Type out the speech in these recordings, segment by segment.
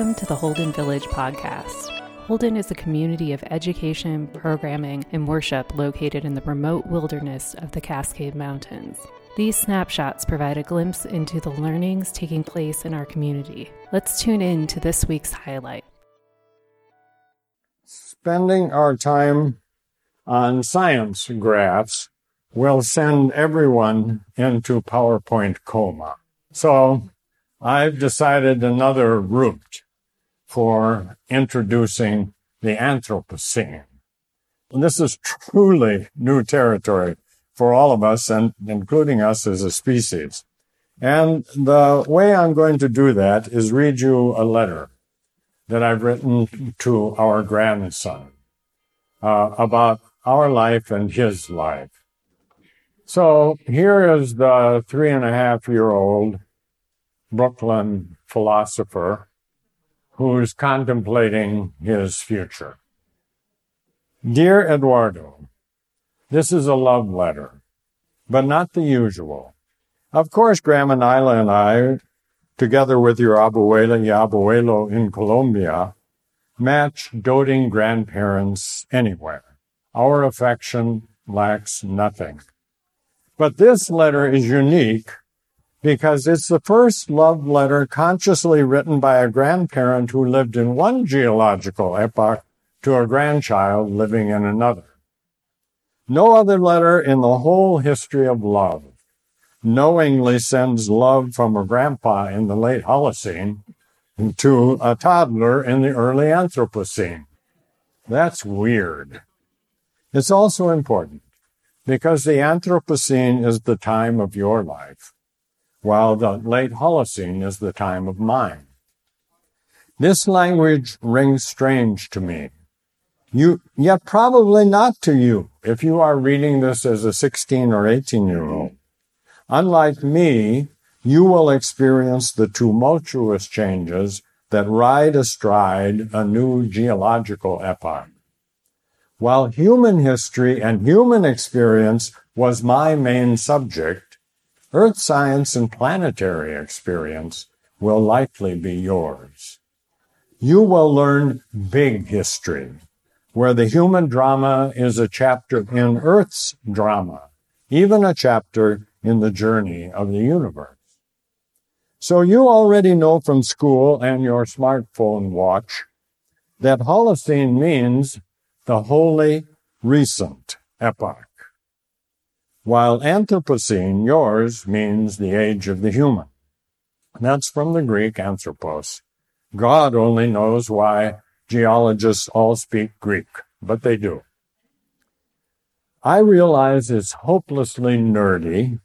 Welcome to the Holden Village podcast. Holden is a community of education, programming, and worship located in the remote wilderness of the Cascade Mountains. These snapshots provide a glimpse into the learnings taking place in our community. Let's tune in to this week's highlight. Spending our time on science graphs will send everyone into PowerPoint coma. So I've decided another route for introducing the Anthropocene. And this is truly new territory for all of us and including us as a species. And the way I'm going to do that is read you a letter that I've written to our grandson uh, about our life and his life. So here is the three and a half year old Brooklyn philosopher who's contemplating his future. Dear Eduardo, this is a love letter, but not the usual. Of course, Grandma Nyla and I, together with your abuela y abuelo in Colombia, match doting grandparents anywhere. Our affection lacks nothing. But this letter is unique because it's the first love letter consciously written by a grandparent who lived in one geological epoch to a grandchild living in another. No other letter in the whole history of love knowingly sends love from a grandpa in the late Holocene to a toddler in the early Anthropocene. That's weird. It's also important because the Anthropocene is the time of your life while the late Holocene is the time of mine. This language rings strange to me. You, yet probably not to you if you are reading this as a 16 or 18 year old. Unlike me, you will experience the tumultuous changes that ride astride a new geological epoch. While human history and human experience was my main subject, Earth science and planetary experience will likely be yours. You will learn big history, where the human drama is a chapter in Earth's drama, even a chapter in the journey of the universe. So you already know from school and your smartphone watch that Holocene means the wholly recent epoch while Anthropocene, yours, means the age of the human. That's from the Greek anthropos. God only knows why geologists all speak Greek, but they do. I realize it's hopelessly nerdy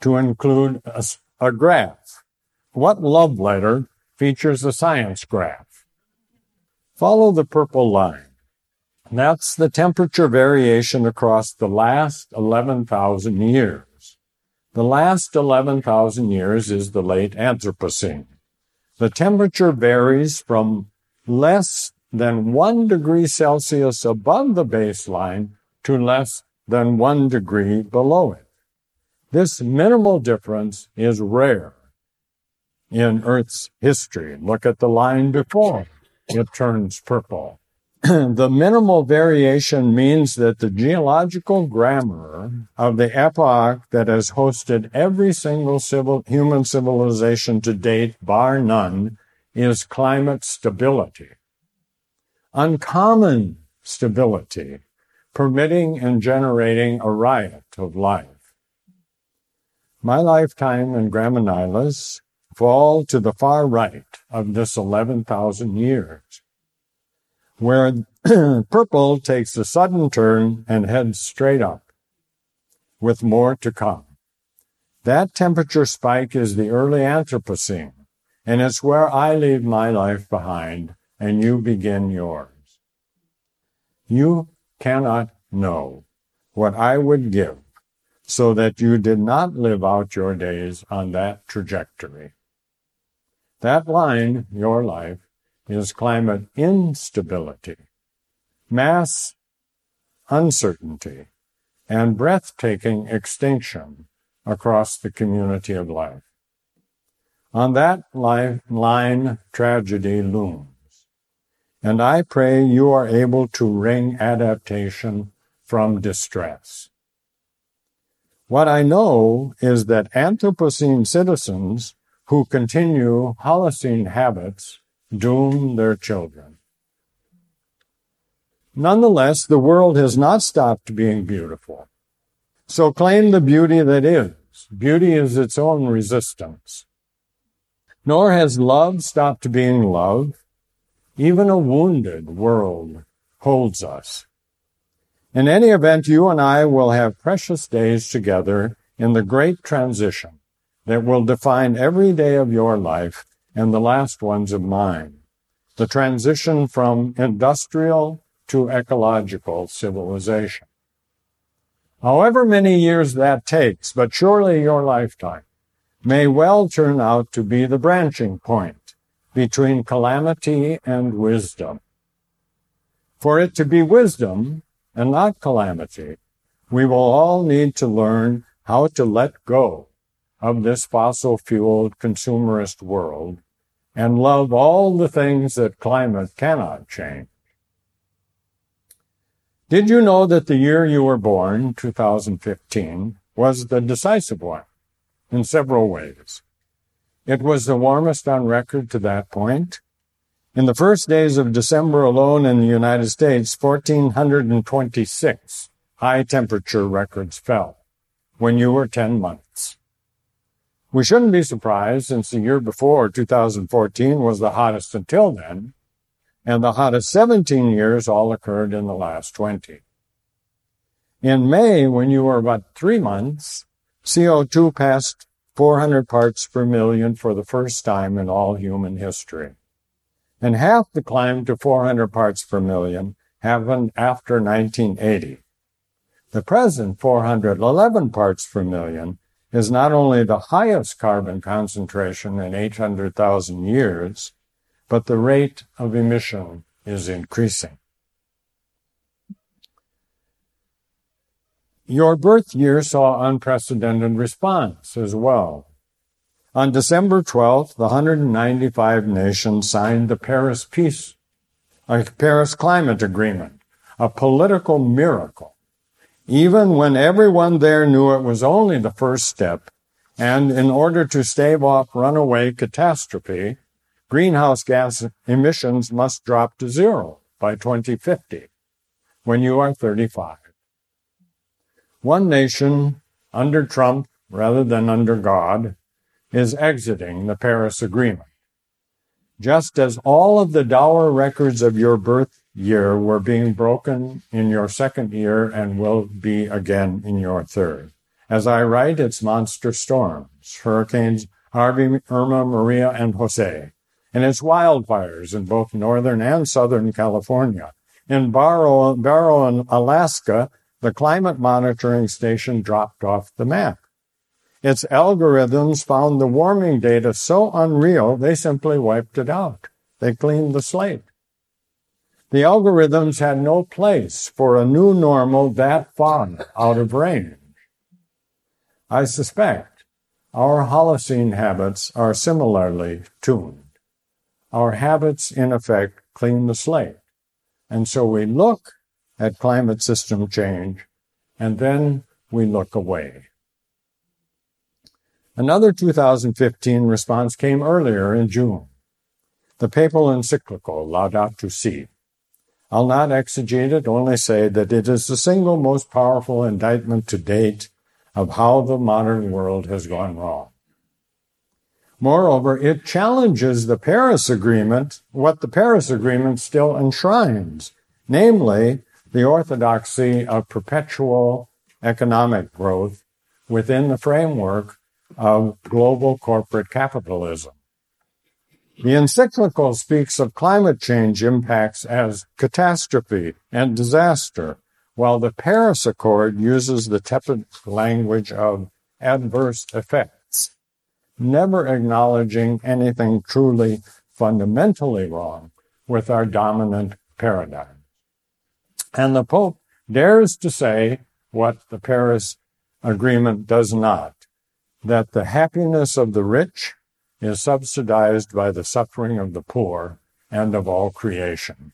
to include a, a graph. What love letter features a science graph? Follow the purple line. That's the temperature variation across the last 11,000 years. The last 11,000 years is the late Anthropocene. The temperature varies from less than one degree Celsius above the baseline to less than one degree below it. This minimal difference is rare in Earth's history. Look at the line before it turns purple. the minimal variation means that the geological grammar of the epoch that has hosted every single civil, human civilization to date, bar none, is climate stability. Uncommon stability, permitting and generating a riot of life. My lifetime in Grandma fall to the far right of this 11,000 years where purple takes a sudden turn and heads straight up, with more to come. That temperature spike is the early Anthropocene, and it's where I leave my life behind and you begin yours. You cannot know what I would give so that you did not live out your days on that trajectory. That line, your life, is climate instability, mass uncertainty, and breathtaking extinction across the community of life. On that line, tragedy looms. And I pray you are able to wring adaptation from distress. What I know is that Anthropocene citizens who continue Holocene habits doom their children. Nonetheless, the world has not stopped being beautiful. So claim the beauty that is. Beauty is its own resistance. Nor has love stopped being love. Even a wounded world holds us. In any event, you and I will have precious days together in the great transition that will define every day of your life and the last ones of mine. The transition from industrial to ecological civilization. However many years that takes, but surely your lifetime, may well turn out to be the branching point between calamity and wisdom. For it to be wisdom and not calamity, we will all need to learn how to let go of this fossil fueled consumerist world and love all the things that climate cannot change. Did you know that the year you were born, 2015, was the decisive one in several ways? It was the warmest on record to that point. In the first days of December alone in the United States, 1,426 high temperature records fell when you were 10 months. We shouldn't be surprised since the year before, 2014, was the hottest until then, and the hottest 17 years all occurred in the last 20. In May, when you were about three months, CO2 passed 400 parts per million for the first time in all human history. And half the climb to 400 parts per million happened after 1980. The present 411 parts per million is not only the highest carbon concentration in 800,000 years, but the rate of emission is increasing. Your birth year saw unprecedented response as well. On December 12th, the 195 nations signed the Paris Peace, a Paris Climate Agreement, a political miracle. Even when everyone there knew it was only the first step, and in order to stave off runaway catastrophe, greenhouse gas emissions must drop to zero by 2050 when you are 35. One nation under Trump rather than under God is exiting the Paris Agreement. Just as all of the dour records of your birth year were being broken in your second year and will be again in your third. As I write, it's monster storms, hurricanes Harvey, Irma, Maria, and Jose, and it's wildfires in both northern and southern California. In Barrow, Barrow, in Alaska, the climate monitoring station dropped off the map. Its algorithms found the warming data so unreal, they simply wiped it out. They cleaned the slate. The algorithms had no place for a new normal that far out of range. I suspect our Holocene habits are similarly tuned. Our habits, in effect, clean the slate. And so we look at climate system change and then we look away. Another 2015 response came earlier in June. The papal encyclical Laudato Si. I'll not exegete it, only say that it is the single most powerful indictment to date of how the modern world has gone wrong. Moreover, it challenges the Paris Agreement, what the Paris Agreement still enshrines, namely the orthodoxy of perpetual economic growth within the framework of global corporate capitalism. The encyclical speaks of climate change impacts as catastrophe and disaster, while the Paris Accord uses the tepid language of adverse effects, never acknowledging anything truly fundamentally wrong with our dominant paradigm. And the Pope dares to say what the Paris Agreement does not, that the happiness of the rich is subsidized by the suffering of the poor and of all creation.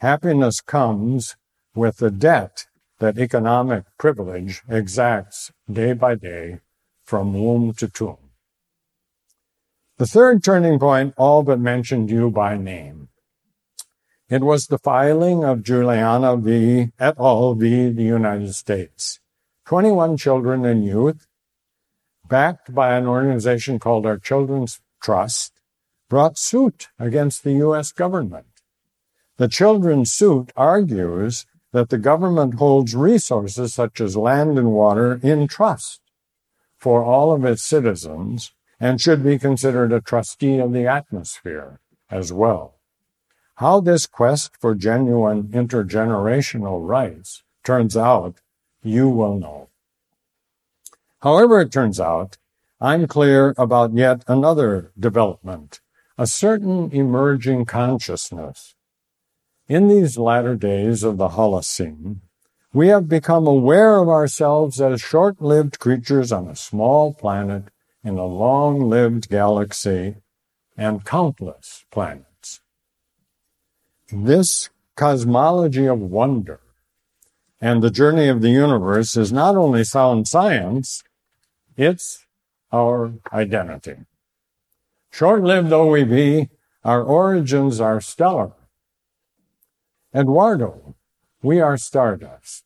Happiness comes with the debt that economic privilege exacts day by day from womb to tomb. The third turning point all but mentioned you by name. It was the filing of Juliana v. et al. v. the United States. 21 children and youth, backed by an organization called Our Children's Trust, brought suit against the U.S. government. The children's suit argues that the government holds resources such as land and water in trust for all of its citizens and should be considered a trustee of the atmosphere as well. How this quest for genuine intergenerational rights turns out, you will know. However it turns out, I'm clear about yet another development, a certain emerging consciousness. In these latter days of the Holocene, we have become aware of ourselves as short-lived creatures on a small planet in a long-lived galaxy and countless planets. This cosmology of wonder and the journey of the universe is not only sound science, it's our identity. Short-lived though we be, our origins are stellar. Eduardo, we are stardust.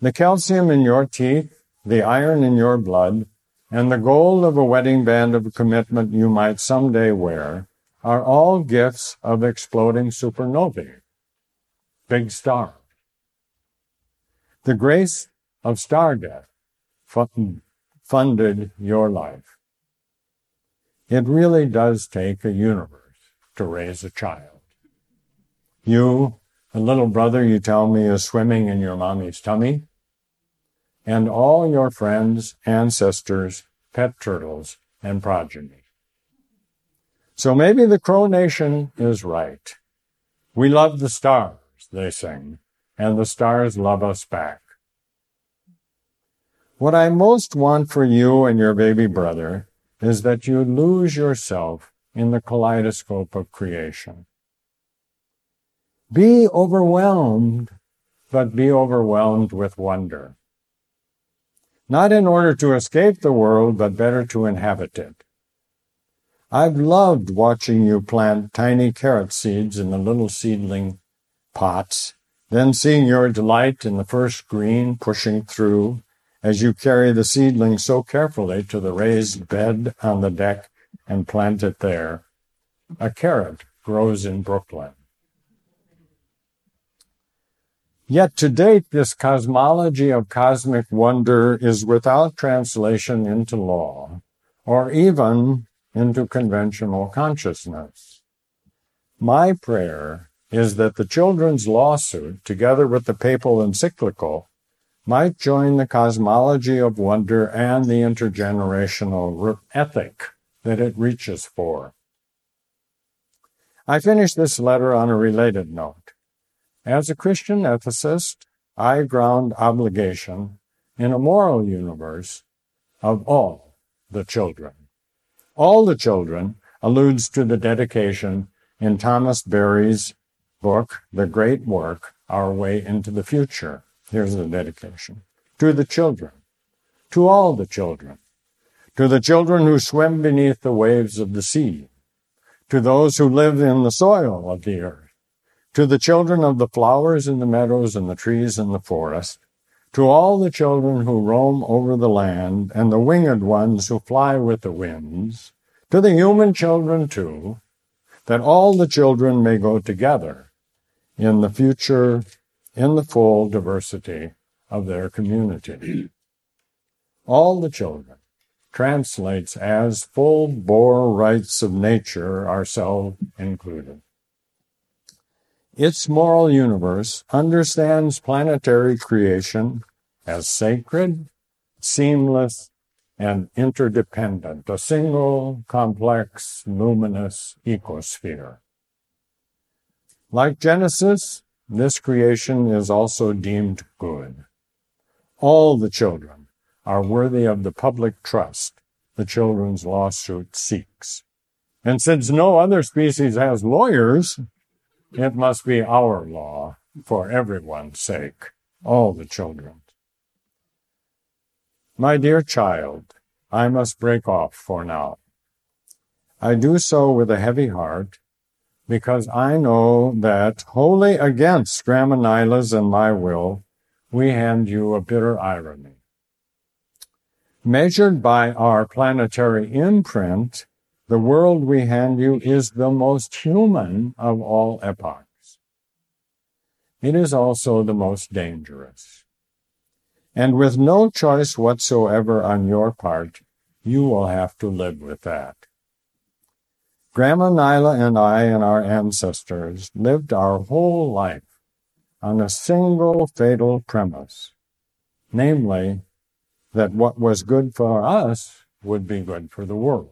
The calcium in your teeth, the iron in your blood, and the gold of a wedding band of commitment you might someday wear are all gifts of exploding supernovae, big star. The grace of star death funded your life. It really does take a universe to raise a child. You, the little brother you tell me is swimming in your mommy's tummy, and all your friends, ancestors, pet turtles, and progeny. So maybe the Crow Nation is right. We love the stars, they sing, and the stars love us back. What I most want for you and your baby brother is that you lose yourself in the kaleidoscope of creation. Be overwhelmed, but be overwhelmed with wonder not in order to escape the world, but better to inhabit it. I've loved watching you plant tiny carrot seeds in the little seedling pots, then seeing your delight in the first green pushing through as you carry the seedling so carefully to the raised bed on the deck and plant it there. A carrot grows in Brooklyn. Yet to date, this cosmology of cosmic wonder is without translation into law or even into conventional consciousness. My prayer is that the children's lawsuit, together with the papal encyclical, might join the cosmology of wonder and the intergenerational ethic that it reaches for. I finish this letter on a related note. As a Christian ethicist, I ground obligation in a moral universe of all the children. All the children alludes to the dedication in Thomas Berry's book, The Great Work, Our Way into the Future. Here's the dedication. To the children. To all the children. To the children who swim beneath the waves of the sea. To those who live in the soil of the earth to the children of the flowers in the meadows and the trees in the forest, to all the children who roam over the land and the winged ones who fly with the winds, to the human children too, that all the children may go together in the future in the full diversity of their community. all the children translates as full bore rights of nature, ourselves included. Its moral universe understands planetary creation as sacred, seamless, and interdependent, a single, complex, luminous ecosphere. Like Genesis, this creation is also deemed good. All the children are worthy of the public trust the children's lawsuit seeks. And since no other species has lawyers, it must be our law for everyone's sake, all the children. My dear child, I must break off for now. I do so with a heavy heart because I know that, wholly against Grandma Nyla's and my will, we hand you a bitter irony. Measured by our planetary imprint, the world we hand you is the most human of all epochs. It is also the most dangerous. And with no choice whatsoever on your part, you will have to live with that. Grandma Nyla and I and our ancestors lived our whole life on a single fatal premise, namely, that what was good for us would be good for the world.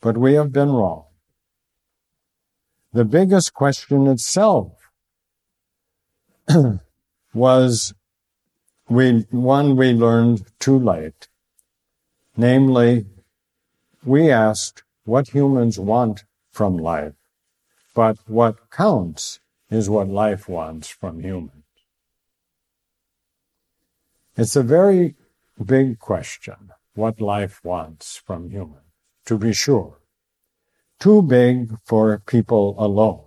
But we have been wrong. The biggest question itself was we, one we learned too late. Namely, we asked, what humans want from life, but what counts is what life wants from humans. It's a very big question, what life wants from humans, to be sure. Too big for people alone.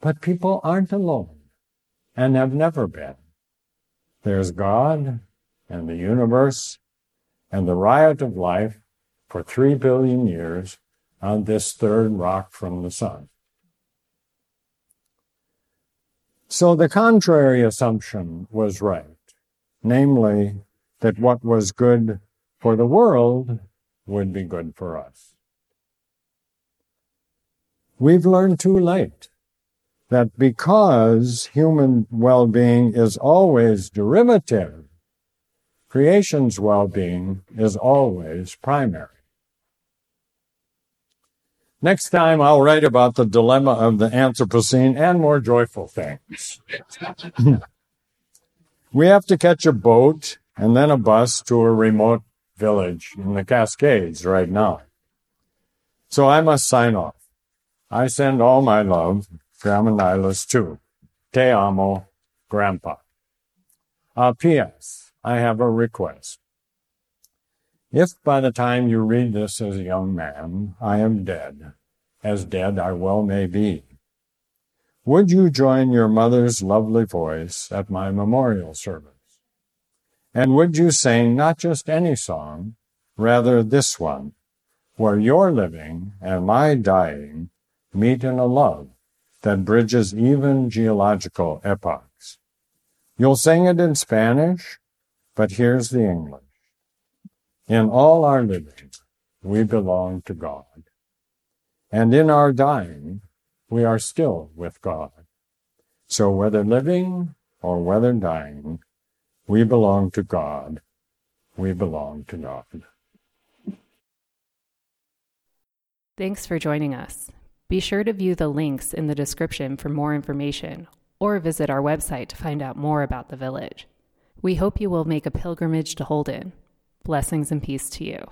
But people aren't alone and have never been. There's God and the universe and the riot of life for three billion years on this third rock from the sun. So the contrary assumption was right, namely that what was good for the world would be good for us. We've learned too late that because human well-being is always derivative, creation's well-being is always primary. Next time I'll write about the dilemma of the Anthropocene and more joyful things. we have to catch a boat and then a bus to a remote village in the Cascades right now. So I must sign off. I send all my love, Grandma Nyla's too. Te amo, Grandpa. Uh, P.S. I have a request. If by the time you read this as a young man, I am dead, as dead I well may be, would you join your mother's lovely voice at my memorial service? And would you sing not just any song, rather this one, where your living and my dying meet in a love that bridges even geological epochs? You'll sing it in Spanish, but here's the English. In all our living, we belong to God. And in our dying, we are still with God. So whether living or whether dying, we belong to God. We belong to God. Thanks for joining us. Be sure to view the links in the description for more information or visit our website to find out more about the village. We hope you will make a pilgrimage to Holden. Blessings and peace to you.